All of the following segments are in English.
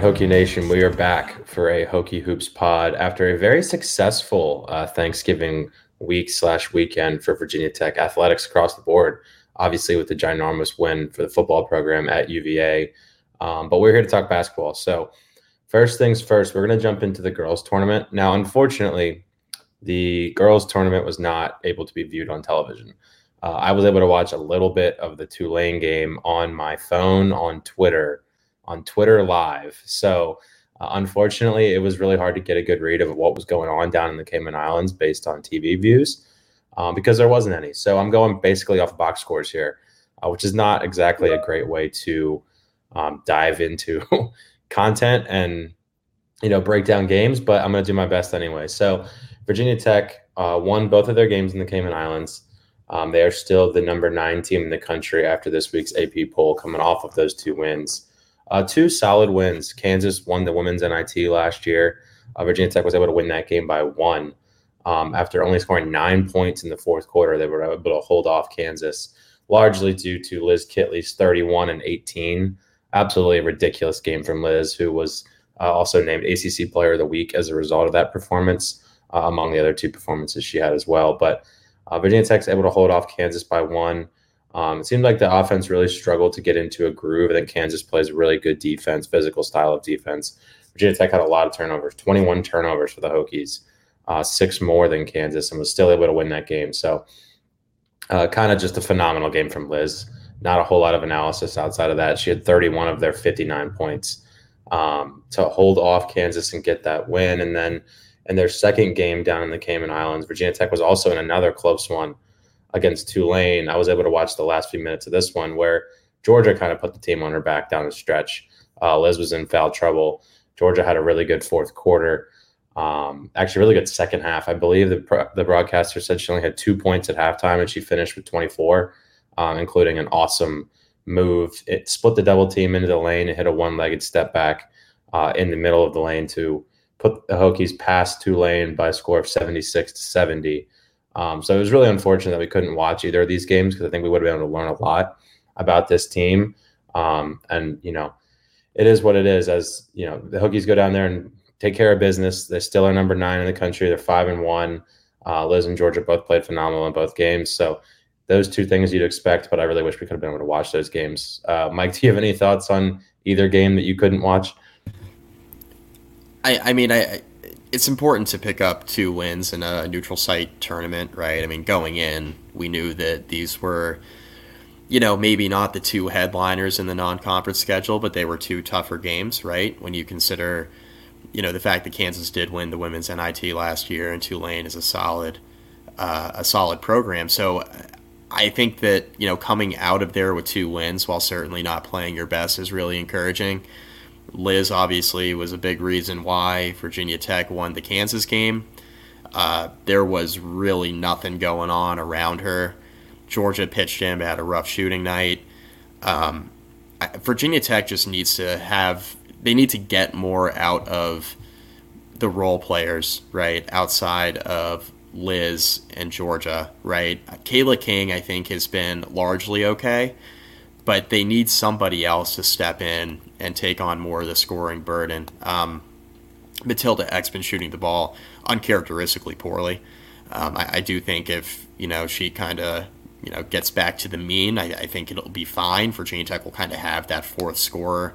Right, Hokie Nation, we are back for a Hokie Hoops pod after a very successful uh, Thanksgiving week slash weekend for Virginia Tech athletics across the board. Obviously, with the ginormous win for the football program at UVA, um, but we're here to talk basketball. So, first things first, we're going to jump into the girls' tournament. Now, unfortunately, the girls' tournament was not able to be viewed on television. Uh, I was able to watch a little bit of the Tulane game on my phone on Twitter on Twitter Live. So, uh, unfortunately, it was really hard to get a good read of what was going on down in the Cayman Islands based on TV views um, because there wasn't any. So, I'm going basically off box scores here, uh, which is not exactly a great way to um, dive into content and you know break down games. But I'm going to do my best anyway. So, Virginia Tech uh, won both of their games in the Cayman Islands. Um, they are still the number nine team in the country after this week's AP poll, coming off of those two wins. Uh, two solid wins. Kansas won the women's NIT last year. Uh, Virginia Tech was able to win that game by one. Um, after only scoring nine points in the fourth quarter, they were able to hold off Kansas, largely due to Liz Kitley's 31 and 18. Absolutely ridiculous game from Liz, who was uh, also named ACC Player of the Week as a result of that performance, uh, among the other two performances she had as well. But uh, Virginia Tech's able to hold off Kansas by one. Um, it seemed like the offense really struggled to get into a groove. I think Kansas plays a really good defense, physical style of defense. Virginia Tech had a lot of turnovers, 21 turnovers for the Hokies, uh, six more than Kansas, and was still able to win that game. So, uh, kind of just a phenomenal game from Liz. Not a whole lot of analysis outside of that. She had 31 of their 59 points um, to hold off Kansas and get that win. And then in their second game down in the Cayman Islands, Virginia Tech was also in another close one against Tulane. I was able to watch the last few minutes of this one where Georgia kind of put the team on her back down the stretch. Uh, Liz was in foul trouble. Georgia had a really good fourth quarter. Um, actually, really good second half. I believe the the broadcaster said she only had two points at halftime and she finished with 24, um, including an awesome move. It split the double team into the lane and hit a one legged step back uh, in the middle of the lane to put the Hokies past Tulane by a score of 76 to 70. Um, so it was really unfortunate that we couldn't watch either of these games because I think we would have been able to learn a lot about this team. Um, and you know, it is what it is. As you know, the Hokies go down there and take care of business. They still are number nine in the country. They're five and one. Uh, Liz and Georgia both played phenomenal in both games. So those two things you'd expect, but I really wish we could have been able to watch those games. Uh, Mike, do you have any thoughts on either game that you couldn't watch? I, I mean, I, it's important to pick up two wins in a neutral site tournament, right? I mean, going in, we knew that these were, you know, maybe not the two headliners in the non-conference schedule, but they were two tougher games, right? When you consider, you know, the fact that Kansas did win the women's NIT last year and Tulane is a solid, uh, a solid program. So I think that you know coming out of there with two wins, while certainly not playing your best, is really encouraging. Liz obviously was a big reason why Virginia Tech won the Kansas game. Uh, there was really nothing going on around her. Georgia pitched in, but had a rough shooting night. Um, Virginia Tech just needs to have, they need to get more out of the role players, right? Outside of Liz and Georgia, right? Cayla King, I think, has been largely okay, but they need somebody else to step in and take on more of the scoring burden. Um, Matilda Ekh's been shooting the ball uncharacteristically poorly. Um, I, I, do think if you know she kind of you know gets back to the mean, I, I think it'll be fine. Virginia Tech will kind of have that fourth scorer.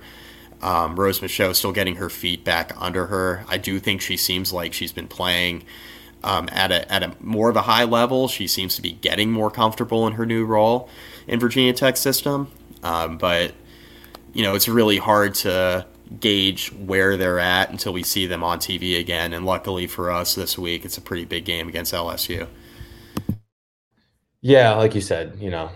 Um, Rose Micheaux still getting her feet back under her. I do think she seems like she's been playing um, at a at a more of a high level. She seems to be getting more comfortable in her new role in Virginia Tech system, um, but you know it's really hard to gauge where they're at until we see them on TV again. And luckily for us this week, it's a pretty big game against LSU. Yeah, like you said, you know,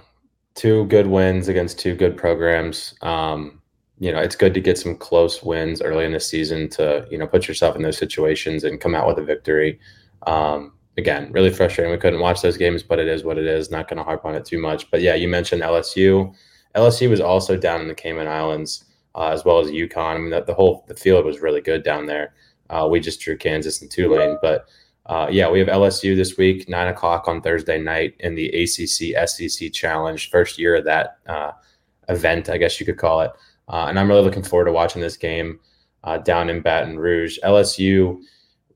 two good wins against two good programs. Um, you know, it's good to get some close wins early in the season to, you know, put yourself in those situations and come out with a victory. Um, again, really frustrating. We couldn't watch those games, but it is what it is. Not going to harp on it too much. But yeah, you mentioned LSU. LSU was also down in the Cayman Islands uh, as well as UConn. I mean, the, the, whole the field was really good down there. Uh, we just drew Kansas and Tulane, but uh, yeah, we have LSU this week, nine o'clock on Thursday night in the ACC SEC Challenge, first year of that uh, event, I guess you could call it. Uh, and I'm really looking forward to watching this game uh, down in Baton Rouge. LSU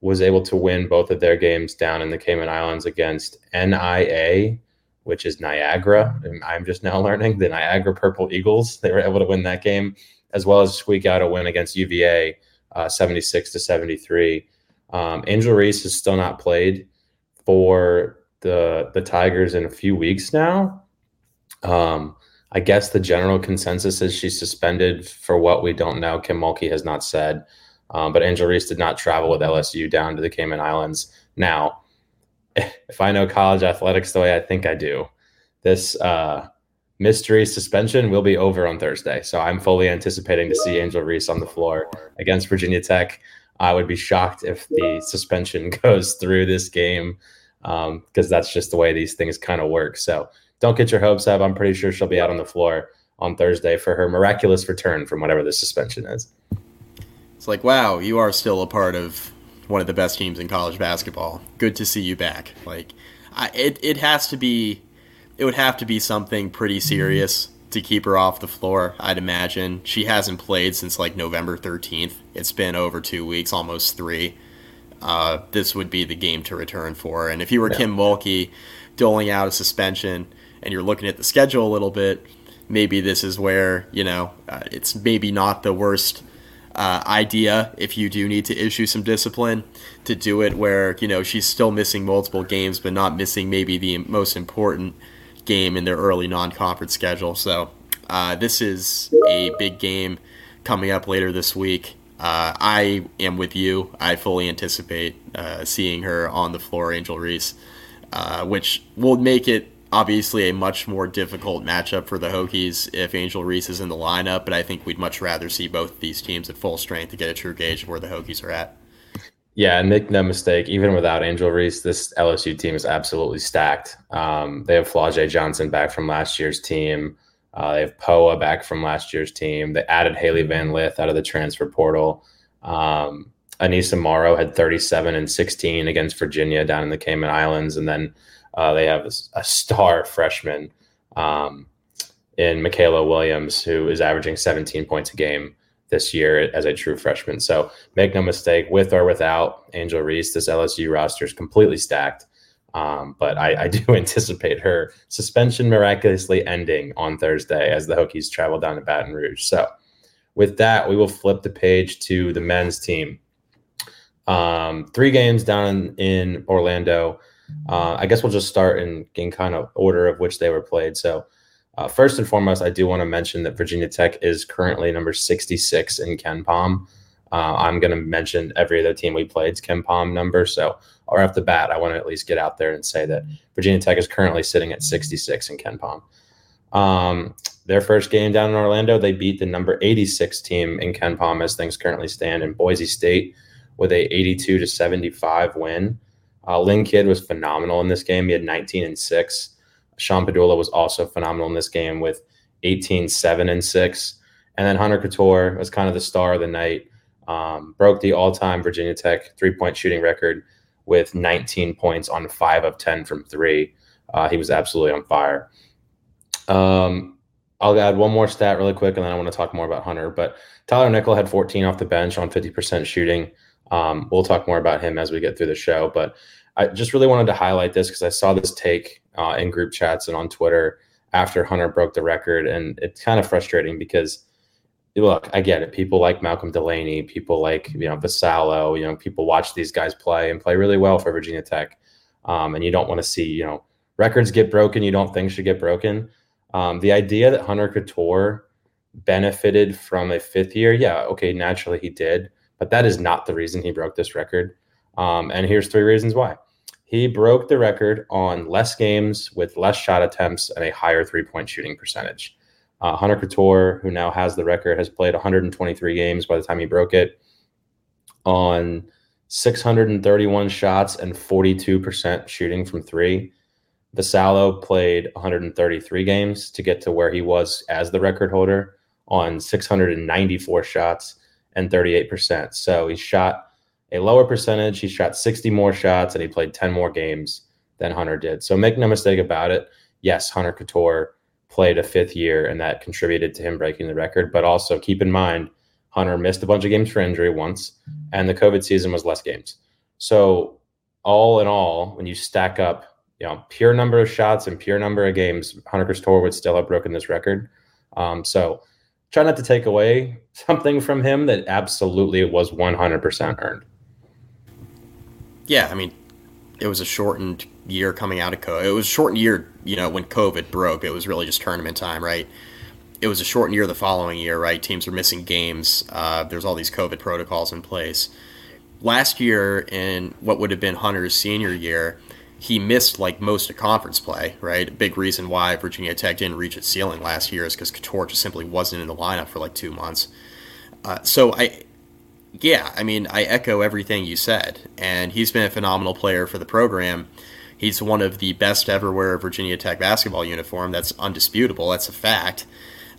was able to win both of their games down in the Cayman Islands against NIA, which is Niagara. And I'm just now learning the Niagara Purple Eagles. They were able to win that game, as well as squeak out a win against UVA, uh, 76 to 73. Um, Angel Reese has still not played for the the Tigers in a few weeks now. Um, I guess the general consensus is she's suspended for what we don't know. Kim Mulkey has not said, um, but Angel Reese did not travel with LSU down to the Cayman Islands. Now, if I know college athletics the way I think I do, this uh, mystery suspension will be over on Thursday. So I'm fully anticipating to see Angel Reese on the floor against Virginia Tech. I would be shocked if the suspension goes through this game because um, that's just the way these things kind of work. So don't get your hopes up. I'm pretty sure she'll be out on the floor on Thursday for her miraculous return from whatever the suspension is. It's like, wow, you are still a part of one of the best teams in college basketball. Good to see you back. Like, I, it, it has to be, it would have to be something pretty serious to keep her off the floor, I'd imagine. She hasn't played since like November 13th. It's been over two weeks, almost three. Uh, this would be the game to return for. And if you were yeah. Kim Mulkey doling out a suspension and you're looking at the schedule a little bit, maybe this is where, you know, uh, it's maybe not the worst uh, idea if you do need to issue some discipline to do it where, you know, she's still missing multiple games, but not missing maybe the most important game in their early non-conference schedule. So uh, this is a big game coming up later this week. Uh, I am with you. I fully anticipate uh, seeing her on the floor, Angel Reese, uh, which will make it obviously a much more difficult matchup for the Hokies if Angel Reese is in the lineup. But I think we'd much rather see both these teams at full strength to get a true gauge of where the Hokies are at. Yeah, and make no mistake, even without Angel Reese, this LSU team is absolutely stacked. Um, they have Flau'jae Johnson back from last year's team. Uh, they have Poa back from last year's team. They added Hailey Van Lith out of the transfer portal. Um, Aneesah Morrow had 37 and 16 against Virginia down in the Cayman Islands. And then uh, they have a, a star freshman um, in Mikaylah Williams, who is averaging 17 points a game this year as a true freshman. So make no mistake, with or without Angel Reese, this LSU roster is completely stacked. Um, but I, I, do anticipate her suspension miraculously ending on Thursday as the Hokies travel down to Baton Rouge. So with that, we will flip the page to the men's team. Um, three games down in Orlando. Uh, I guess we'll just start in, in kind of order of which they were played. So uh, first and foremost, I do want to mention that Virginia Tech is currently number 66 in KenPom. Uh, I'm going to mention every other team we played's KenPom number. So, right off the bat, I want to at least get out there and say that Virginia Tech is currently sitting at 66 in KenPom. Um, their first game down in Orlando, they beat the number 86 team in KenPom as things currently stand in Boise State with a 82 to 75 win. Uh, Lynn Kidd was phenomenal in this game. He had 19 and 6. Sean Pedulla was also phenomenal in this game with 18, 7, and 6. And then Hunter Cattoor was kind of the star of the night. Um, broke the all time Virginia Tech three point shooting record with 19 points on five of 10 from three. Uh, he was absolutely on fire. Um, I'll add one more stat really quick, and then I want to talk more about Hunter. But Tyler Nickel had 14 off the bench on 50% shooting. Um, we'll talk more about him as we get through the show. But I just really wanted to highlight this because I saw this take uh, in group chats and on Twitter after Hunter broke the record, and it's kind of frustrating because look, I get it. People like Malcolm Delaney, people like you know Vassallo, you know, people watch these guys play and play really well for Virginia Tech, um, and you don't want to see you know records get broken. You don't think should get broken. Um, the idea that Hunter Cattoor benefited from a fifth year, yeah, okay, naturally he did, but that is not the reason he broke this record. Um, and here's three reasons why. He broke the record on less games with less shot attempts and a higher three point shooting percentage. Uh, Hunter Cattoor, who now has the record, has played 123 games by the time he broke it on 631 shots and 42% shooting from three. Vasallo played 133 games to get to where he was as the record holder on 694 shots and 38%. So he shot a lower percentage. He shot 60 more shots and he played 10 more games than Hunter did. So make no mistake about it. Yes, Hunter Cattoor played a fifth year, and that contributed to him breaking the record. But also keep in mind, Hunter missed a bunch of games for injury once, and the COVID season was less games. So all in all, when you stack up, you know, pure number of shots and pure number of games, Hunter Cattoor would still have broken this record. Um, so try not to take away something from him that absolutely was 100% earned. Yeah, I mean, it was a shortened year coming out of COVID. It was a shortened year, you know, when COVID broke. It was really just tournament time, right? It was a shortened year the following year, right? Teams were missing games. Uh, there's all these COVID protocols in place. Last year, in what would have been Hunter's senior year, he missed like most of conference play, right? A big reason why Virginia Tech didn't reach its ceiling last year is because Cattoor just simply wasn't in the lineup for like two months. Uh, so I, yeah, I mean, I echo everything you said, and he's been a phenomenal player for the program. He's one of the best ever wear a Virginia Tech basketball uniform. That's undisputable. That's a fact.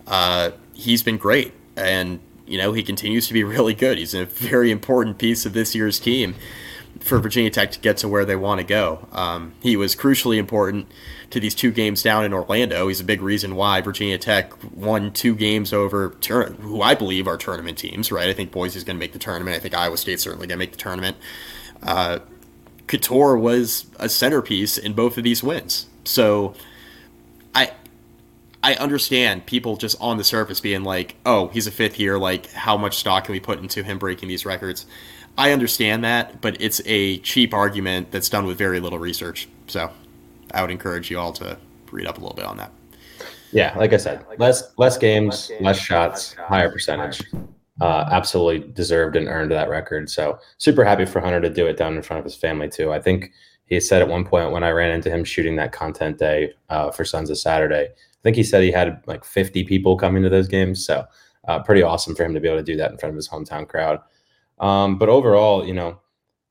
Uh, he's been great, and you know he continues to be really good. He's a very important piece of this year's team for Virginia Tech to get to where they want to go. Um, he was crucially important to these two games down in Orlando. He's a big reason why Virginia Tech won two games over tur- who I believe are tournament teams. Right? I think Boise's going to make the tournament. I think Iowa State's certainly going to make the tournament. Uh, Cattoor was a centerpiece in both of these wins. So I I understand people just on the surface being like, "Oh, he's a fifth year. Like, how much stock can we put into him breaking these records?" I understand that, but it's a cheap argument that's done with very little research. So I would encourage you all to read up a little bit on that. Yeah, like I said, less less games, less shots, higher percentage uh, absolutely deserved and earned that record. So super happy for Hunter to do it down in front of his family too. I think he said at one point when I ran into him shooting that content day uh, for Sons of Saturday, I think he said he had like 50 people coming to those games. So uh, pretty awesome for him to be able to do that in front of his hometown crowd. Um, but overall, you know,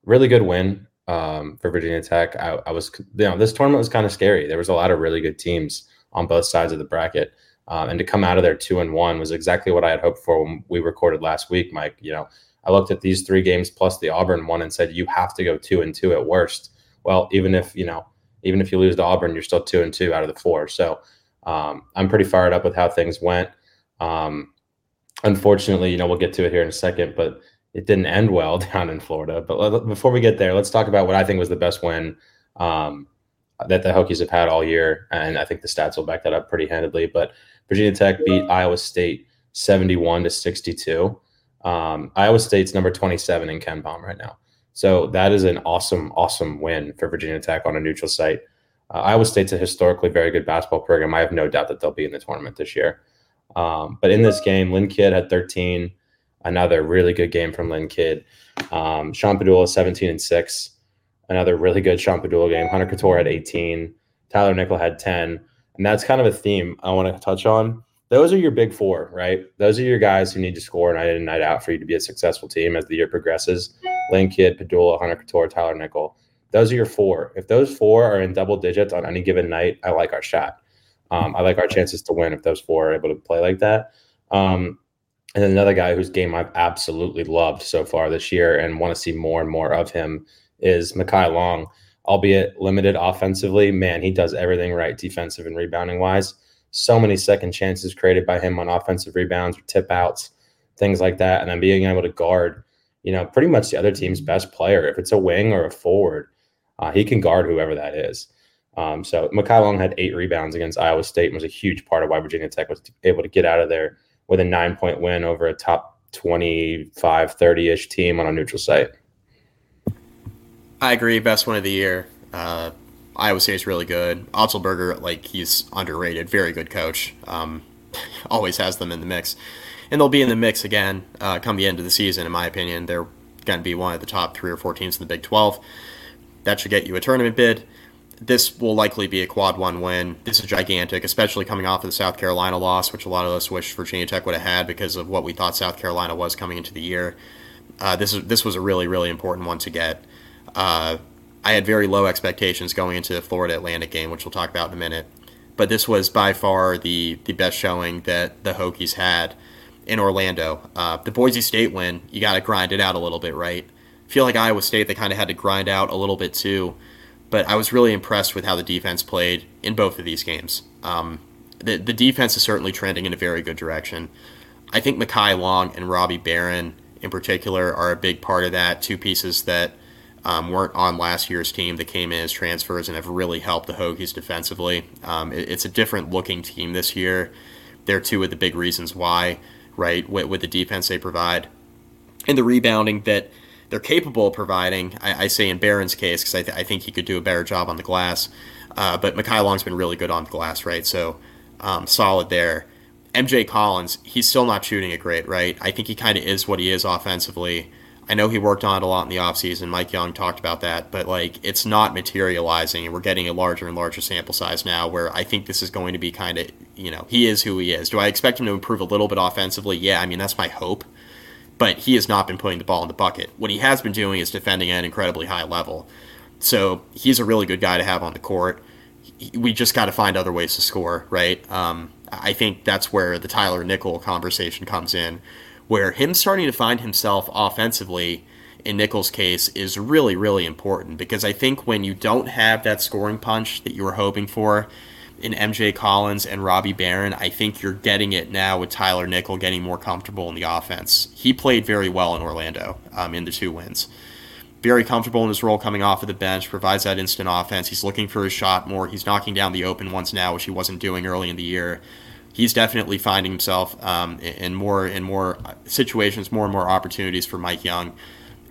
really good win um, for Virginia Tech. I, I was, you know, this tournament was kind of scary. There was a lot of really good teams on both sides of the bracket. Um, and to come out of there two and one was exactly what I had hoped for when we recorded last week, Mike. You know, I looked at these three games plus the Auburn one and said you have to go two and two at worst. Well, even if you know, even if you lose to Auburn, you're still two and two out of the four. So um, I'm pretty fired up with how things went. Um, unfortunately, you know, we'll get to it here in a second, but it didn't end well down in Florida. But before we get there, let's talk about what I think was the best win. Um, that the Hokies have had all year, and I think the stats will back that up pretty handedly. But Virginia Tech beat Iowa State 71 to 62. Um, Iowa State's number 27 in KenPom right now. So that is an awesome, awesome win for Virginia Tech on a neutral site. Uh, Iowa State's a historically very good basketball program. I have no doubt that they'll be in the tournament this year. Um, but in this game, Lynn Kidd had 13. Another really good game from Lynn Kidd. Um, Sean Pedulla 17 and 6 another really good Sean Pedulla game. Hunter Cattoor had 18. Tyler Nickel had 10. And that's kind of a theme I want to touch on. Those are your big four, right? Those are your guys who need to score night in and night out for you to be a successful team as the year progresses. Lynn Kidd, Pedulla, Hunter Cattoor, Tyler Nickel. Those are your four. If those four are in double digits on any given night, I like our shot. Um, I like our chances to win if those four are able to play like that. Um, and another guy whose game I've absolutely loved so far this year and want to see more and more of him is Mekhi Long, albeit limited offensively. Man, he does everything right, defensive and rebounding wise. So many second chances created by him on offensive rebounds or tip outs, things like that. And then being able to guard, you know, pretty much the other team's best player. If it's a wing or a forward, uh, he can guard whoever that is. Um, so Mekhi Long had eight rebounds against Iowa State and was a huge part of why Virginia Tech was able to get out of there with a nine point win over a top 25, 30 ish team on a neutral site. I agree. Best one of the year. Uh, Iowa State's really good. Otzelberger, like he's underrated. Very good coach. Um, always has them in the mix, and they'll be in the mix again uh, come the end of the season. In my opinion, they're going to be one of the top three or four teams in the Big Twelve. That should get you a tournament bid. This will likely be a quad one win. This is gigantic, especially coming off of the South Carolina loss, which a lot of us wish Virginia Tech would have had because of what we thought South Carolina was coming into the year. Uh, this is this was a really really important one to get. Uh, I had very low expectations going into the Florida Atlantic game, which we'll talk about in a minute. But this was by far the the best showing that the Hokies had in Orlando. Uh, the Boise State win, you got to grind it out a little bit, right? feel like Iowa State, they kind of had to grind out a little bit too. But I was really impressed with how the defense played in both of these games. Um, the, the defense is certainly trending in a very good direction. I think Mekhi Long and Robbie Beran, in particular, are a big part of that. Two pieces that um, weren't on last year's team that came in as transfers and have really helped the Hokies defensively. Um, it, it's a different looking team this year. They're two of the big reasons why, right, with, with the defense they provide. And the rebounding that they're capable of providing. I, I say in Beran's case because I, th- I, think he could do a better job on the glass. Uh, but Mekhi Long's been really good on the glass, right? So um, solid there. MJ Collins, he's still not shooting it great, right? I think he kind of is what he is offensively. I know he worked on it a lot in the offseason. Mike Young talked about that, but like it's not materializing, and we're getting a larger and larger sample size now. Where I think this is going to be kind of, you know, he is who he is. Do I expect him to improve a little bit offensively? Yeah, I mean that's my hope but he has not been putting the ball in the bucket. What he has been doing is defending at an incredibly high level. So he's a really good guy to have on the court. We just got to find other ways to score, right? Um, I think that's where the Tyler Nickel conversation comes in, where him starting to find himself offensively in Nickel's case is really, really important because I think when you don't have that scoring punch that you were hoping for, in MJ Collins and Robbie Beran, I think you're getting it now with Tyler Nickel getting more comfortable in the offense. He played very well in Orlando um, in the two wins. Very comfortable in his role coming off of the bench, provides that instant offense. He's looking for his shot more. He's knocking down the open ones now, which he wasn't doing early in the year. He's definitely finding himself um, in more and more situations, more and more opportunities for Mike Young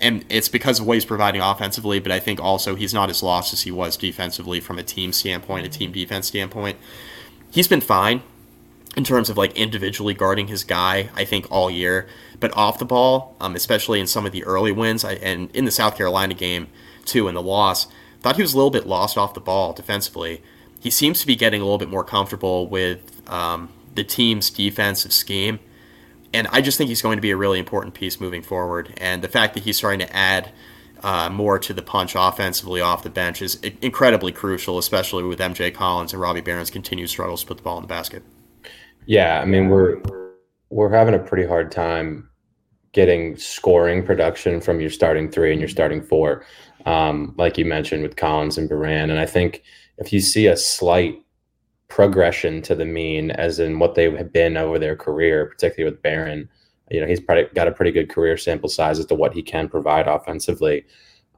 and it's because of what he's providing offensively, but I think also he's not as lost as he was defensively from a team standpoint, a team defense standpoint. He's been fine in terms of like individually guarding his guy, I think all year, but off the ball, um, especially in some of the early wins, I, and in the South Carolina game too, in the loss, thought he was a little bit lost off the ball defensively. He seems to be getting a little bit more comfortable with um, the team's defensive scheme and I just think he's going to be a really important piece moving forward. And the fact that he's starting to add uh, more to the punch offensively off the bench is incredibly crucial, especially with MJ Collins and Robbie Beran's continued struggles to put the ball in the basket. Yeah, I mean we're we're having a pretty hard time getting scoring production from your starting three and your starting four, um, like you mentioned with Collins and Beran. And I think if you see a slight progression to the mean, as in what they have been over their career, particularly with Beran. You know, he's probably got a pretty good career sample size as to what he can provide offensively.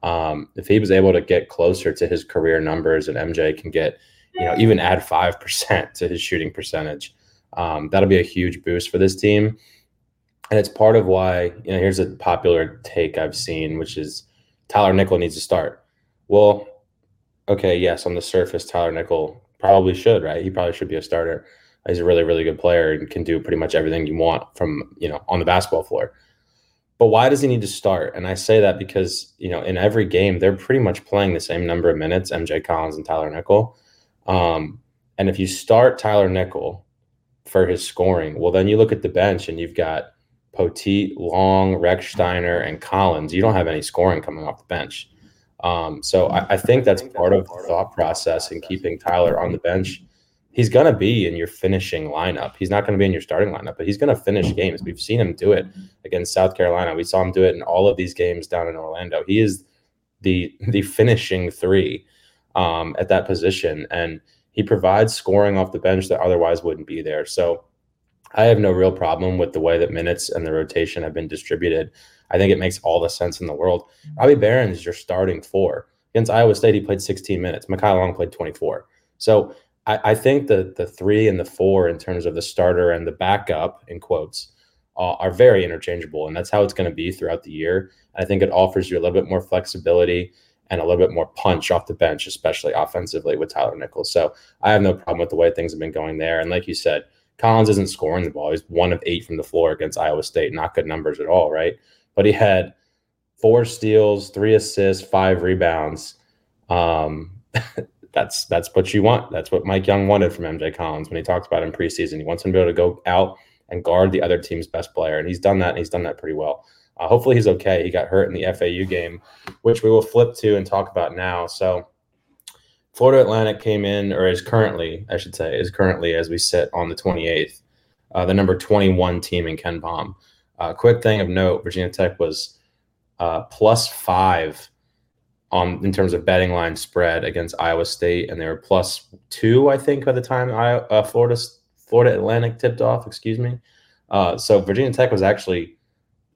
Um, if he was able to get closer to his career numbers, and MJ can get, you know, even add five percent to his shooting percentage, um, that'll be a huge boost for this team. And it's part of why, you know, here's a popular take I've seen, which is Tyler Nickel needs to start. Well, okay, yes, on the surface, Tyler Nickel probably should, right? He probably should be a starter. He's a really, really good player and can do pretty much everything you want from, you know, on the basketball floor. But why does he need to start? And I say that because, you know, in every game, they're pretty much playing the same number of minutes, MJ Collins and Tyler Nickel. Um, and if you start Tyler Nickel for his scoring, well, then you look at the bench and you've got Poteat, Long, Rechsteiner, and Collins. You don't have any scoring coming off the bench. Um, so I, I, think that's part of the thought process in keeping Tyler on the bench. He's going to be in your finishing lineup. He's not going to be in your starting lineup, but he's going to finish games. We've seen him do it against South Carolina. We saw him do it in all of these games down in Orlando. He is the the finishing three um, at that position, and he provides scoring off the bench that otherwise wouldn't be there. So I have no real problem with the way that minutes and the rotation have been distributed. I think it makes all the sense in the world. Robbie Beran is your starting four. Against Iowa State, he played 16 minutes. Mekhi Long played 24. So I, I think the the three and the four in terms of the starter and the backup in quotes uh, are very interchangeable, and that's how it's going to be throughout the year. I think it offers you a little bit more flexibility and a little bit more punch off the bench, especially offensively with Tyler Nickel. So I have no problem with the way things have been going there. And like you said, Collins isn't scoring the ball. He's one of eight from the floor against Iowa State. Not good numbers at all, right? But he had four steals, three assists, five rebounds. Um, that's that's what you want. That's what Mike Young wanted from MJ Collins when he talked about him preseason. He wants him to be able to go out and guard the other team's best player, and he's done that. And he's done that pretty well. Uh, hopefully, he's okay. He got hurt in the FAU game, which we will flip to and talk about now. So, Florida Atlantic came in, or is currently, I should say, is currently as we sit on the 28th, uh, the number 21 team in KenPom. Uh, quick thing of note: Virginia Tech was uh, plus five on in terms of betting line spread against Iowa State, and they were plus two, I think, by the time I, uh, Florida Florida Atlantic tipped off. Excuse me. Uh, so Virginia Tech was actually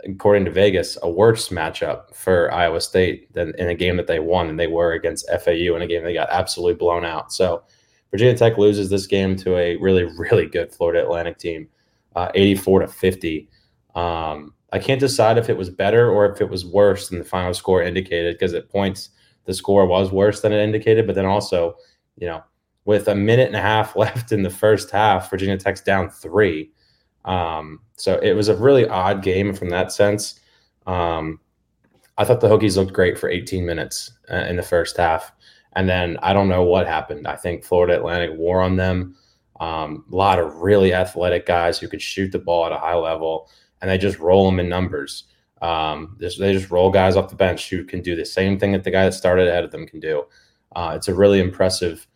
according to Vegas, a worse matchup for Iowa State than in a game that they won, and they were against FAU in a game they got absolutely blown out. So Virginia Tech loses this game to a really, really good Florida Atlantic team, uh, 84 to 50. Um, I can't decide if it was better or if it was worse than the final score indicated because at points the score was worse than it indicated, but then also, you know, with a minute and a half left in the first half, Virginia Tech's down three. Um, so it was a really odd game from that sense. Um, I thought the Hokies looked great for 18 minutes uh, in the first half. And then I don't know what happened. I think Florida Atlantic wore on them. Um, a lot of really athletic guys who could shoot the ball at a high level, and they just roll them in numbers. Um, they just roll guys off the bench who can do the same thing that the guy that started ahead of them can do. Uh, it's a really impressive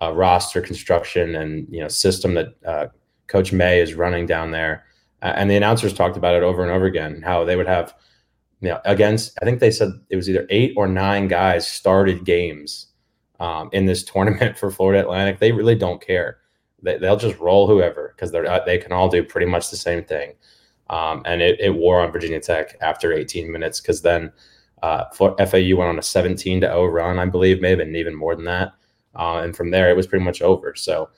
uh, roster construction and you know system that uh, Coach May is running down there. And the announcers talked about it over and over again how they would have, you know, against, I think they said it was either eight or nine guys started games um, in this tournament for Florida Atlantic. They really don't care. They, they'll just roll whoever because they're uh, they can all do pretty much the same thing. Um, and it, it wore on Virginia Tech after 18 minutes because then uh, FAU went on a 17 to 0 run, I believe, maybe even more than that. Uh, and from there, it was pretty much over. So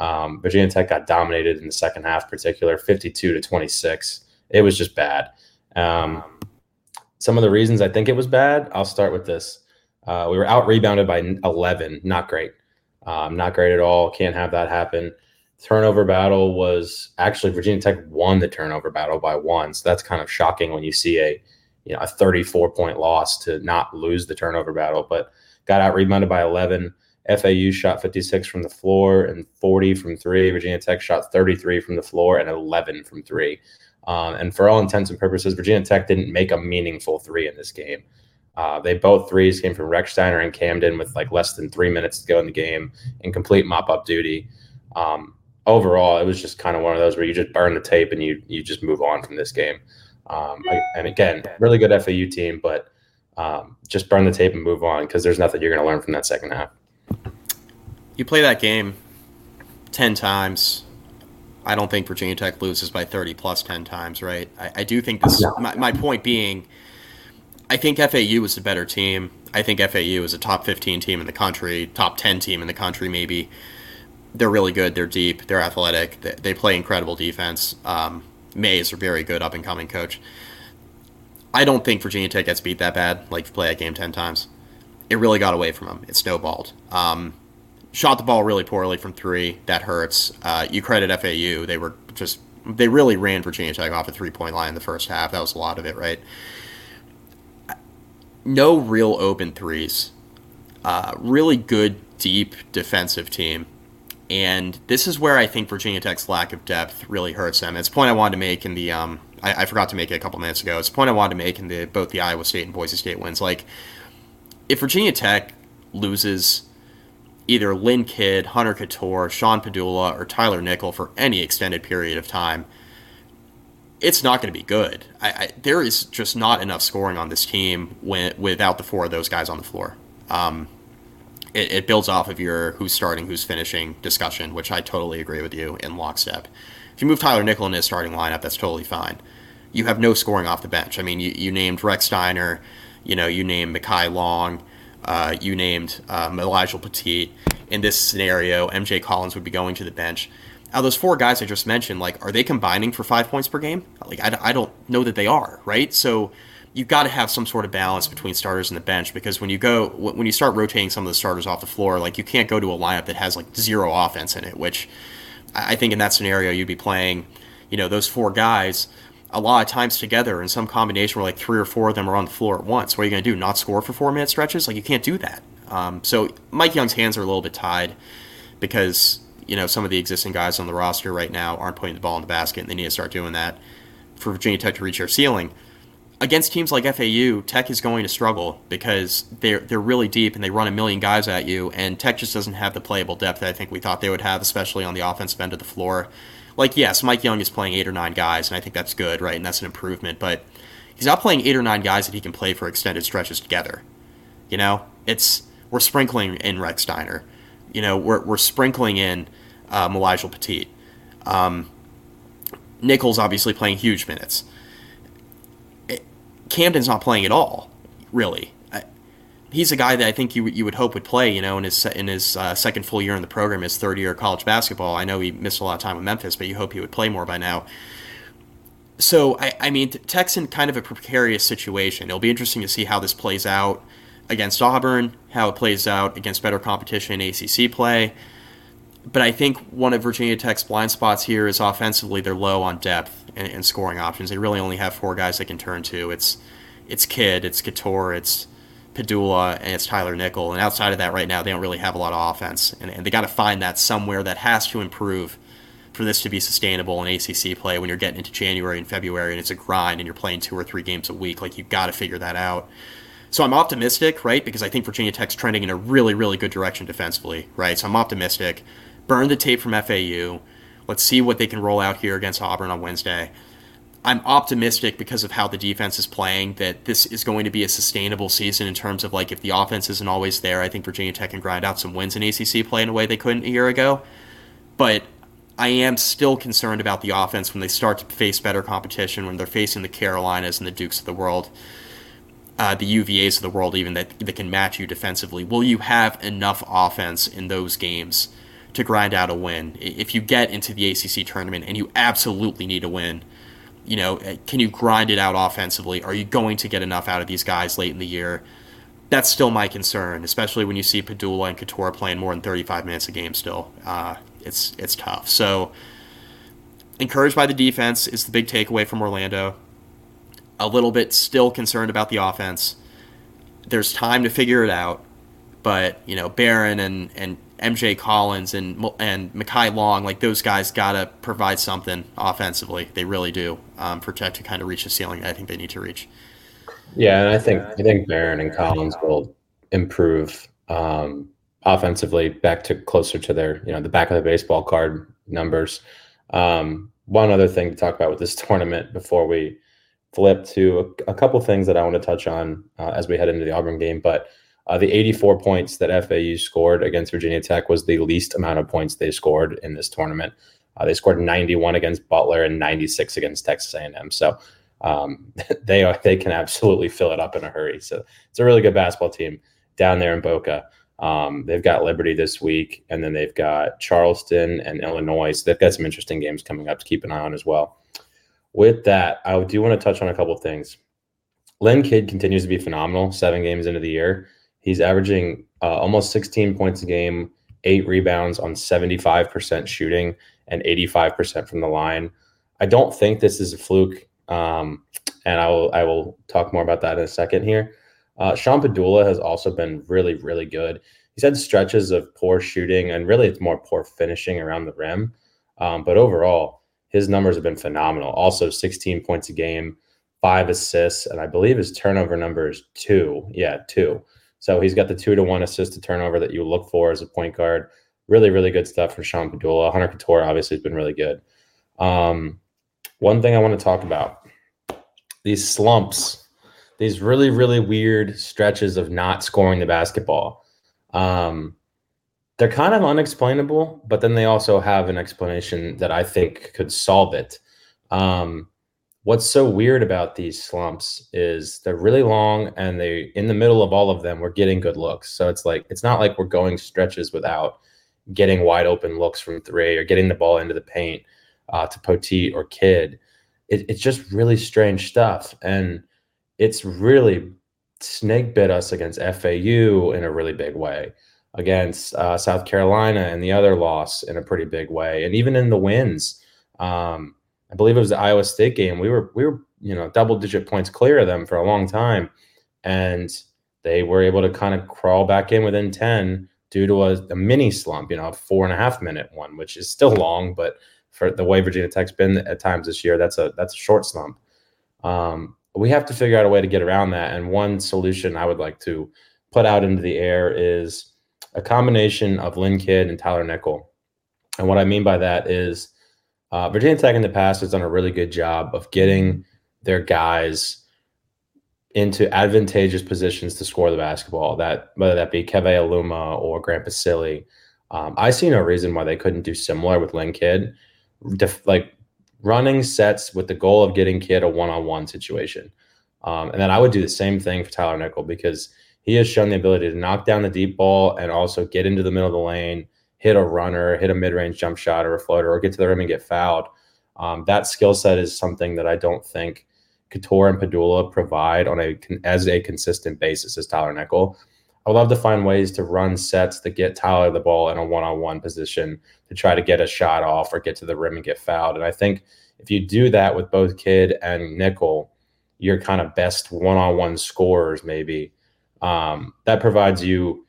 um, Virginia Tech got dominated in the second half, particular 52 to 26. It was just bad. Um, some of the reasons I think it was bad, I'll start with this. Uh, we were out rebounded by 11. Not great. Um, not great at all. Can't have that happen. Turnover battle was actually Virginia Tech won the turnover battle by one. So that's kind of shocking when you see a you know a 34 point loss to not lose the turnover battle, but got out rebounded by 11. FAU shot 56 from the floor and 40 from three. Virginia Tech shot 33 from the floor and 11 from three. Um, and for all intents and purposes, Virginia Tech didn't make a meaningful three in this game. Uh, they both threes came from Rechsteiner and Camden with like less than three minutes to go in the game in complete mop up duty. Um, overall, it was just kind of one of those where you just burn the tape and you you just move on from this game. Um, and again, really good FAU team, but um, just burn the tape and move on because there's nothing you're going to learn from that second half you play that game 10 times. I don't think Virginia Tech loses by 30 plus 10 times, right? I, I do think this, my, my point being, I think FAU is a better team. I think FAU is a top 15 team in the country, top 10 team in the country, maybe. They're really good. They're deep. They're athletic. They, they play incredible defense. Um, May is a very good up and coming coach. I don't think Virginia Tech gets beat that bad. Like, play that game 10 times. It really got away from them. It snowballed. Um, shot the ball really poorly from three. That hurts. Uh, you credit FAU. They were just they really ran Virginia Tech off a three point line in the first half. That was a lot of it, right? No real open threes. Uh, really good deep defensive team. And this is where I think Virginia Tech's lack of depth really hurts them. It's a point I wanted to make in the um, I, I forgot to make it a couple minutes ago. It's a point I wanted to make in the both the Iowa State and Boise State wins. Like, if Virginia Tech loses either Lynn Kidd, Hunter Cattoor, Sean Pedulla, or Tyler Nickel for any extended period of time, it's not going to be good. I, I, there is just not enough scoring on this team when, without the four of those guys on the floor. Um, it, it, builds off of your who's starting, who's finishing discussion, which I totally agree with you in lockstep. If you move Tyler Nickel in his starting lineup, that's totally fine. You have no scoring off the bench. I mean, you, you named Rechsteiner, you know, you named Mekhi Long, Uh, you named um, Elijah Petit. In this scenario, MJ Collins would be going to the bench. Of those four guys I just mentioned, like, are they combining for five points per game? Like, I, I don't know that they are, right? So you've got to have some sort of balance between starters and the bench because when you go when you start rotating some of the starters off the floor, like you can't go to a lineup that has like zero offense in it. Which I think in that scenario you'd be playing, you know, those four guys a lot of times together in some combination where like three or four of them are on the floor at once. What are you going to do? Not score for four minute stretches? Like you can't do that. Um, so Mike Young's hands are a little bit tied because you know some of the existing guys on the roster right now aren't putting the ball in the basket, and they need to start doing that for Virginia Tech to reach their ceiling. Against teams like FAU, Tech is going to struggle because they're they're really deep and they run a million guys at you, and Tech just doesn't have the playable depth that I think we thought they would have, especially on the offensive end of the floor like yes, Mike Young is playing eight or nine guys, and I think that's good, right? And that's an improvement. But he's not playing eight or nine guys that he can play for extended stretches together. You know, it's we're sprinkling in Rechsteiner. You know, we're we're sprinkling in um, Elijah Petit. Um, Nickel obviously playing huge minutes. Camden's not playing at all, really he's a guy that I think you you would hope would play. You know, in his in his uh, second full year in the program, his third year of college basketball. I know he missed a lot of time with Memphis, but you hope he would play more by now. So I, I mean, Tech's in kind of a precarious situation. It'll be interesting to see how this plays out against Auburn, how it plays out against better competition in ACC play. But I think one of Virginia Tech's blind spots here is offensively they're low on depth and, and scoring options. They really only have four guys they can turn to. It's it's Kidd, it's Cattoor, it's Pedulla, and it's Tyler Nickel. And outside of that, right now, they don't really have a lot of offense. And, and they got to find that somewhere that has to improve for this to be sustainable in ACC play when you're getting into January and February and it's a grind and you're playing two or three games a week. Like, you've got to figure that out. So I'm optimistic, right? Because I think Virginia Tech's trending in a really, really good direction defensively, right? So I'm optimistic. Burn the tape from FAU. Let's see what they can roll out here against Auburn on Wednesday. I'm optimistic because of how the defense is playing that this is going to be a sustainable season in terms of like if the offense isn't always there, I think Virginia Tech can grind out some wins in ACC play in a way they couldn't a year ago. But I am still concerned about the offense when they start to face better competition, when they're facing the Carolinas and the Dukes of the world, uh, the UVAs of the world, even that, that can match you defensively. Will you have enough offense in those games to grind out a win? If you get into the ACC tournament and you absolutely need a win, you know, eh, can you grind it out offensively? Are you going to get enough out of these guys late in the year? That's still my concern, especially when you see Pedulla and Cattoor playing more than 35 minutes a game still. Uh, it's it's tough. So encouraged by the defense is the big takeaway from Orlando. A little bit still concerned about the offense. There's time to figure it out, but you know Beran and and MJ Collins and and Mekhi Long, like those guys, gotta provide something offensively. They really do um, for Tech to kind of reach the ceiling. I think they need to reach. Yeah, and I think I think Beran and Collins will improve um, offensively back to closer to their you know the back of the baseball card numbers. Um, one other thing to talk about with this tournament before we flip to a, a couple things that I want to touch on uh, as we head into the Auburn game, but uh, the 84 points that FAU scored against Virginia Tech was the least amount of points they scored in this tournament. Uh, they scored 91 against Butler and 96 against Texas A&M. So um, they are, they can absolutely fill it up in a hurry. So it's a really good basketball team down there in Boca. Um, they've got Liberty this week, and then they've got Charleston and Illinois. So they've got some interesting games coming up to keep an eye on as well. With that, I do want to touch on a couple things. Lynn Kidd continues to be phenomenal seven games into the year. He's averaging uh, almost 16 points a game, eight rebounds on 75% shooting and 85% from the line. I don't think this is a fluke, um, and I will I will talk more about that in a second here. Uh, Sean Pedulla has also been really really good. He's had stretches of poor shooting, and really it's more poor finishing around the rim. Um, but overall, his numbers have been phenomenal. Also, 16 points a game, five assists, and I believe his turnover number is two. Yeah, two. So he's got the two to one assist to turnover that you look for as a point guard. Really, really good stuff from Sean Pedulla. Hunter Cattoor obviously has been really good. Um, one thing I want to talk about these slumps, these really, really weird stretches of not scoring the basketball. Um, they're kind of unexplainable, but then they also have an explanation that I think could solve it. Um, what's so weird about these slumps is they're really long and they in the middle of all of them we're getting good looks so it's like it's not like we're going stretches without getting wide open looks from three or getting the ball into the paint uh, to Poteat or Kidd It, it's just really strange stuff. And it's really snake bit us against FAU in a really big way, against uh, South Carolina and the other loss in a pretty big way. And even in the wins, um, I believe it was the Iowa State game. We were, we were, you know, double digit points clear of them for a long time. And they were able to kind of crawl back in within 10 due to a, a, mini slump, you know, a four and a half minute one, which is still long, but for the way Virginia Tech's been at times this year, that's a that's a short slump. Um, we have to figure out a way to get around that. And one solution I would like to put out into the air is a combination of Lynn Kidd and Tyler Nickel. And what I mean by that is uh, Virginia Tech in the past has done a really good job of getting their guys into advantageous positions to score the basketball. That whether that be Keve Aluma or Grant Basile. Um, I see no reason why they couldn't do similar with Lynn Kidd, def, like running sets with the goal of getting Kidd a one-on-one situation. Um, and then I would do the same thing for Tyler Nickel because he has shown the ability to knock down the deep ball and also get into the middle of the lane, hit a runner, hit a mid-range jump shot or a floater, or get to the rim and get fouled. Um, that skill set is something that I don't think Cattoor and Pedulla provide on a as a consistent basis as Tyler Nickel. I would love to find ways to run sets to get Tyler the ball in a one-on-one position to try to get a shot off or get to the rim and get fouled. And I think if you do that with both Kidd and Nickel, your kind of best one-on-one scorers maybe. Um, that provides you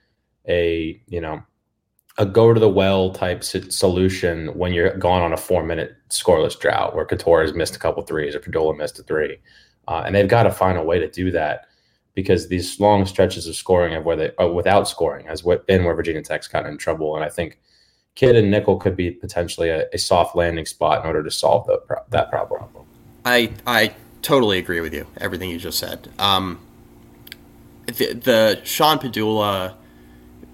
a you know a go to the well type solution when you're gone on a four minute scoreless drought where Cattoor has missed a couple threes or Pedulla missed a three. Uh, and they've got to find a way to do that because these long stretches of scoring of where they uh, without scoring has been where Virginia Tech's gotten in trouble. And I think Kidd and Nickel could be potentially a, a soft landing spot in order to solve the, that problem. I I totally agree with you. Everything you just said. Um, the, the Sean Pedulla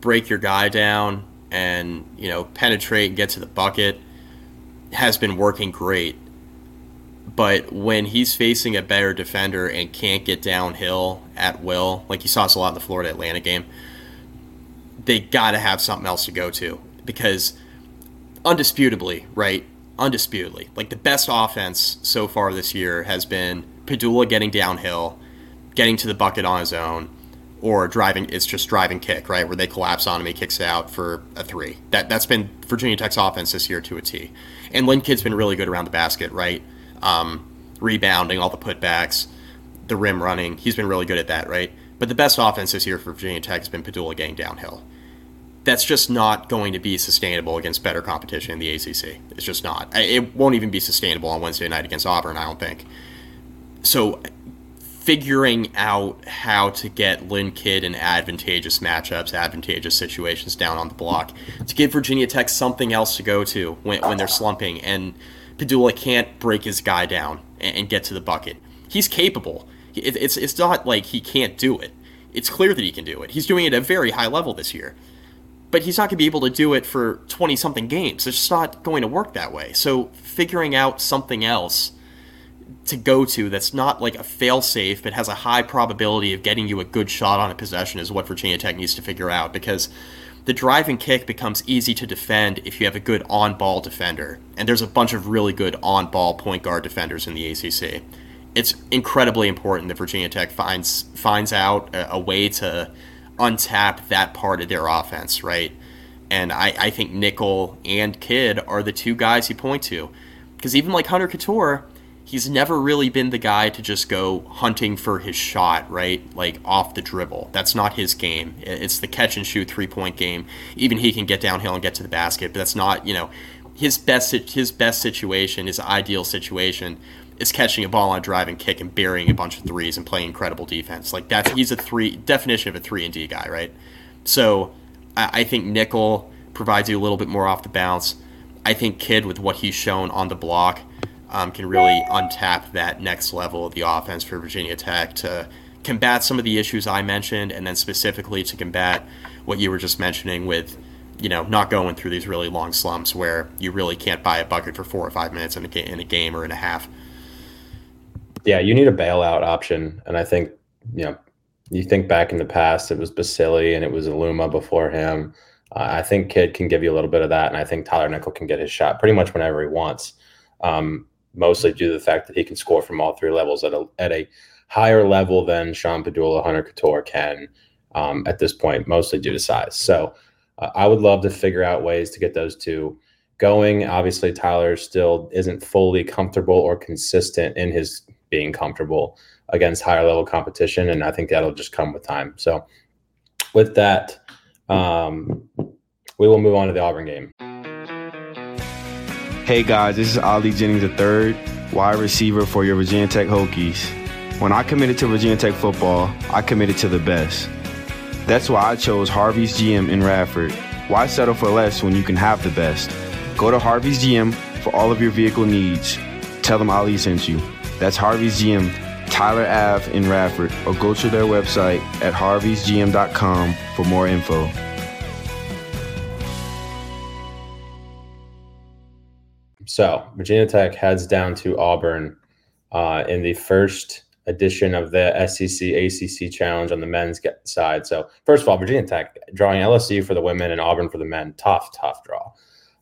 break your guy down and you know penetrate and get to the bucket has been working great. But when he's facing a better defender and can't get downhill at will, like you saw us a lot in the Florida Atlantic game, they got to have something else to go to because undisputably, right? Undisputably, like the best offense so far this year has been Pedulla getting downhill, getting to the bucket on his own, or driving it's just driving kick, right? Where they collapse on him, he kicks out for a three. That that's been Virginia Tech's offense this year to a T. And Lynn Kidd's been really good around the basket, right? Um, rebounding, all the putbacks, the rim running. He's been really good at that, right? But the best offense this year for Virginia Tech has been Pedulla getting downhill. That's just not going to be sustainable against better competition in the ACC. It's just not. It won't even be sustainable on Wednesday night against Auburn, I don't think. So figuring out how to get Lynn Kidd in advantageous matchups, advantageous situations down on the block to give Virginia Tech something else to go to when, when they're slumping and Pedulla can't break his guy down and, and get to the bucket. He's capable. It, it's, it's not like he can't do it. It's clear that he can do it. He's doing it at a very high level this year. But he's not going to be able to do it for 20 something games. It's just not going to work that way. So figuring out something else to go to that's not like a fail safe but has a high probability of getting you a good shot on a possession is what Virginia Tech needs to figure out because the driving kick becomes easy to defend if you have a good on ball defender. And there's a bunch of really good on ball point guard defenders in the ACC. It's incredibly important that Virginia Tech finds finds out a, a way to untap that part of their offense, right? And I, I think Nickel and Kidd are the two guys you point to. Because even like Hunter Cattoor, he's never really been the guy to just go hunting for his shot, right? Like off the dribble. That's not his game. It's the catch and shoot three point game. Even he can get downhill and get to the basket, but that's not, you know, his best his best situation, his ideal situation is catching a ball on a drive and kick and burying a bunch of threes and playing incredible defense. Like that's he's a three definition of a three and D guy, right? So I, I think Nickel provides you a little bit more off the bounce. I think Kidd with what he's shown on the block um, can really untap that next level of the offense for Virginia Tech to combat some of the issues I mentioned, and then specifically to combat what you were just mentioning with, you know, not going through these really long slumps where you really can't buy a bucket for four or five minutes in a, in a game or in a half. yeah, you need a bailout option, and I think you know you think back in the past, it was Basile and it was Aluma before him. Uh, I think Kidd can give you a little bit of that, and I think Tyler Nickel can get his shot pretty much whenever he wants. Um, mostly due to the fact that he can score from all three levels at a at a higher level than Sean Pedulla, Hunter Cattoor can um, at this point, mostly due to size. So uh, I would love to figure out ways to get those two going. Obviously, Tyler still isn't fully comfortable or consistent in his being comfortable against higher level competition, and I think that'll just come with time. So with that, um, we will move on to the Auburn game. Hey guys, this is Ali Jennings III, wide receiver for your Virginia Tech Hokies. When I committed to Virginia Tech football, I committed to the best. That's why I chose Harvey's GM in Radford. Why settle for less when you can have the best? Go to Harvey's GM for all of your vehicle needs. Tell them Ali sent you. That's Harvey's GM, Tyler Ave in Radford, or go to their website at harveysgm.com for more info. So Virginia Tech heads down to Auburn uh, in the first edition of the SEC ACC Challenge on the men's side. So first of all, Virginia Tech drawing LSU for the women and Auburn for the men. Tough, tough draw.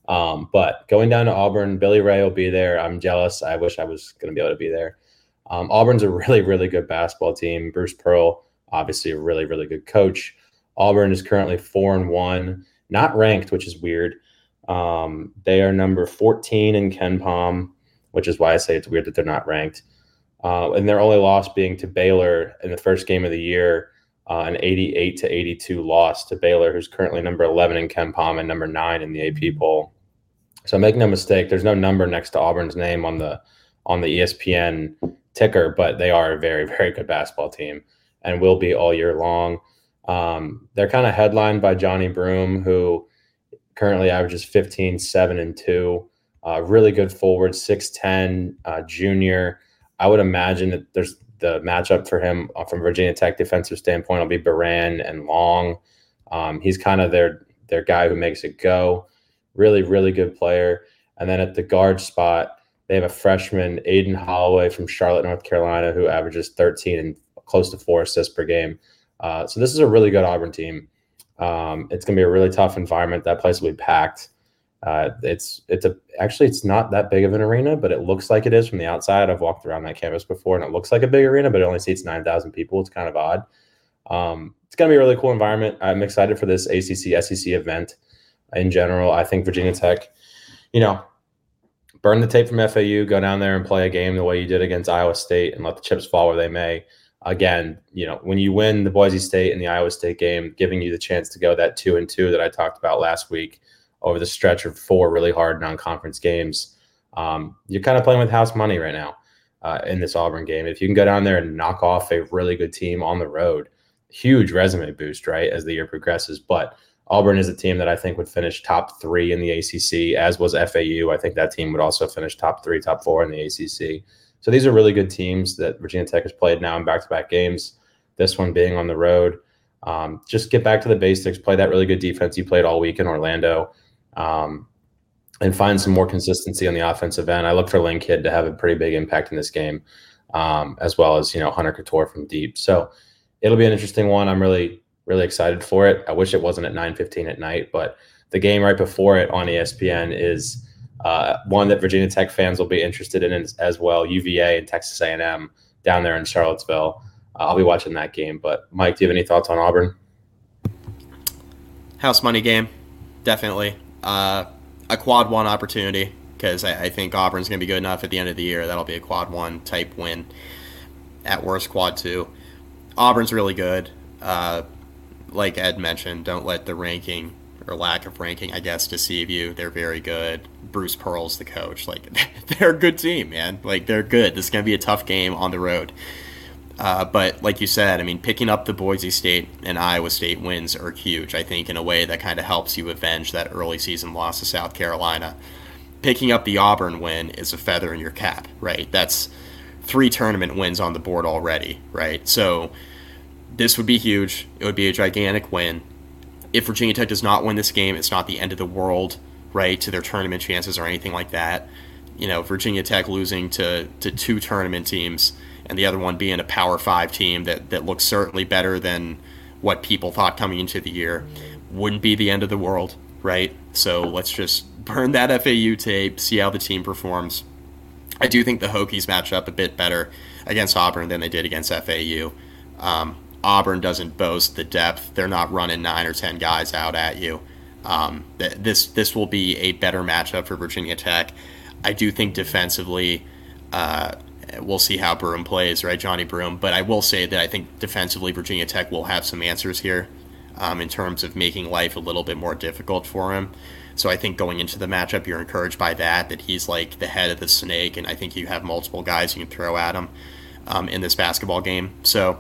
Um, but going down to Auburn, Billy Ray will be there. I'm jealous. I wish I was going to be able to be there. Um, Auburn's a really, really good basketball team. Bruce Pearl, obviously a really, really good coach. Auburn is currently four and one, not ranked, which is weird. Um, they are number 14 in KenPom, which is why I say it's weird that they're not ranked. Uh, and their only loss being to Baylor in the first game of the year, uh, an 88 to 82 loss to Baylor, who's currently number 11 in KenPom and number nine in the AP poll. So make no mistake, there's no number next to Auburn's name on the on the ESPN ticker, but they are a very very good basketball team and will be all year long. Um, they're kind of headlined by Johni Broome, who currently averages 15, 7, and 2. Uh, really good forward, 6'10, uh, junior. I would imagine that there's the matchup for him uh, from Virginia Tech defensive standpoint will be Beran and Long. Um, he's kind of their their guy who makes it go. Really, really good player. And then at the guard spot, they have a freshman, Aden Holloway from Charlotte, North Carolina, who averages 13 and close to four assists per game. Uh, so this is a really good Auburn team. Um, it's going to be a really tough environment. That place will be packed. Uh, it's it's a actually it's not that big of an arena, but it looks like it is from the outside. I've walked around that campus before, and it looks like a big arena, but it only seats nine thousand people. It's kind of odd. Um, it's going to be a really cool environment. I'm excited for this ACC SEC event in general. I think Virginia Tech, you know, burn the tape from FAU, go down there and play a game the way you did against Iowa State, and let the chips fall where they may again, you know, when you win the Boise State and the Iowa State game, giving you the chance to go that two and two that I talked about last week over the stretch of four really hard non-conference games, um, you're kind of playing with house money right now uh, in this Auburn game. If you can go down there and knock off a really good team on the road, huge resume boost, right, as the year progresses. But Auburn is a team that I think would finish top three in the ACC, as was FAU. I think that team would also finish top three, top four in the ACC. So these are really good teams that Virginia Tech has played now in back-to-back games. This one being on the road. Um, just get back to the basics. Play that really good defense you played all week in Orlando, um, and find some more consistency on the offensive end. I look for Lynn Kidd to have a pretty big impact in this game, um, as well as you know Hunter Cattoor from deep. So it'll be an interesting one. I'm really really excited for it. I wish it wasn't at 9:15 at night, but the game right before it on ESPN is uh, one that Virginia Tech fans will be interested in as well. UVA and Texas A&M down there in Charlottesville. Uh, I'll be watching that game. But Mike, do you have any thoughts on Auburn? House money game, definitely. Uh, a quad one opportunity because I, I, think Auburn's going to be good enough at the end of the year. That'll be a quad one type win. At worst, quad two. Auburn's really good. Uh, like Ed mentioned, don't let the ranking or lack of ranking, I guess, deceive you. They're very good. Bruce Pearl's the coach. Like they're a good team, man. Like they're good. This is gonna be a tough game on the road. Uh, but like you said, I mean, picking up the Boise State and Iowa State wins are huge. I think in a way that kind of helps you avenge that early season loss to South Carolina. Picking up the Auburn win is a feather in your cap, right? That's three tournament wins on the board already, right? So this would be huge. It would be a gigantic win. If Virginia Tech does not win this game, it's not the end of the world right, to their tournament chances or anything like that. you know, Virginia Tech losing to, to two tournament teams and the other one being a Power Five team that, that looks certainly better than what people thought coming into the year wouldn't be the end of the world, right? So let's just burn that FAU tape, see how the team performs. I do think the Hokies match up a bit better against Auburn than they did against FAU. Um, Auburn doesn't boast the depth; they're not running nine or ten guys out at you. Um, th- this this will be a better matchup for Virginia Tech. I do think defensively, uh, we'll see how Broome plays, right, Johni Broome. But I will say that I think defensively, Virginia Tech will have some answers here um, in terms of making life a little bit more difficult for him. So I think going into the matchup, you're encouraged by that, that he's like the head of the snake, and I think you have multiple guys you can throw at him um, in this basketball game. So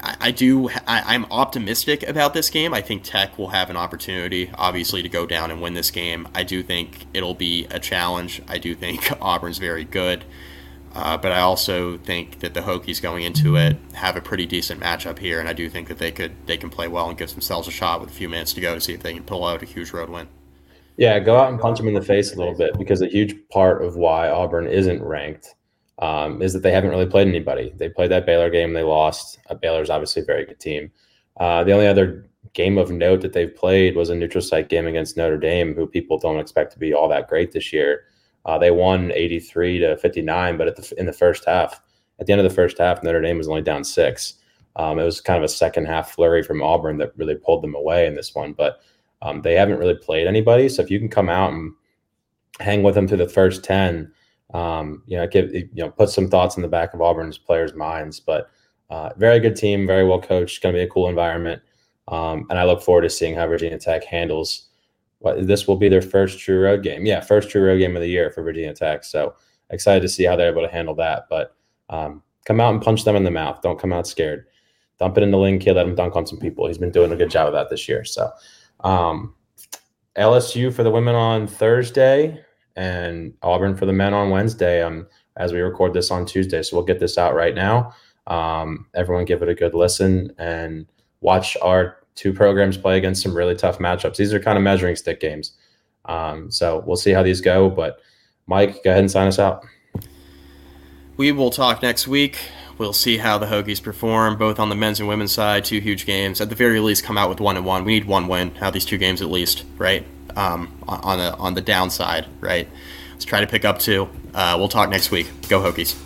I, I do, I, I'm optimistic about this game. I think Tech will have an opportunity, obviously, to go down and win this game. I do think it'll be a challenge. I do think Auburn's very good. Uh, but I also think that the Hokies going into it have a pretty decent matchup here, and I do think that they could they can play well and give themselves a shot with a few minutes to go to see if they can pull out a huge road win. Yeah, go out and punch them in the face a little bit because a huge part of why Auburn isn't ranked um, is that they haven't really played anybody. They played that Baylor game, they lost. Uh, Baylor's obviously a very good team. Uh, the only other game of note that they've played was a neutral site game against Notre Dame, who people don't expect to be all that great this year. Uh, they won 83 to 59, but the, in the first half, at the end of the first half, Notre Dame was only down six. Um, it was kind of a second half flurry from Auburn that really pulled them away in this one. But um, they haven't really played anybody, so if you can come out and hang with them through the first ten, um, you know, it, give you know, put some thoughts in the back of Auburn's players' minds. But uh, very good team, very well coached. Going to be a cool environment, um, and I look forward to seeing how Virginia Tech handles. What this will be their first true road game. Yeah, first true road game of the year for Virginia Tech. So excited to see how they're able to handle that. But um, come out and punch them in the mouth. Don't come out scared. Dump it in the link here. Let him dunk on some people. He's been doing a good job of that this year. So um, LSU for the women on Thursday and Auburn for the men on Wednesday. Um, as we record this on Tuesday, so we'll get this out right now. Um, everyone, give it a good listen and watch our two programs play against some really tough matchups. These are kind of measuring stick games. Um, so we'll see how these go. But Mike, go ahead and sign us out. We will talk next week. We'll see how the Hokies perform, both on the men's and women's side. Two huge games. At the very least, come out with one and one. We need one win out of these two games at least, right? Um, on the on the downside, right? Let's try to pick up two. Uh, we'll talk next week. Go Hokies.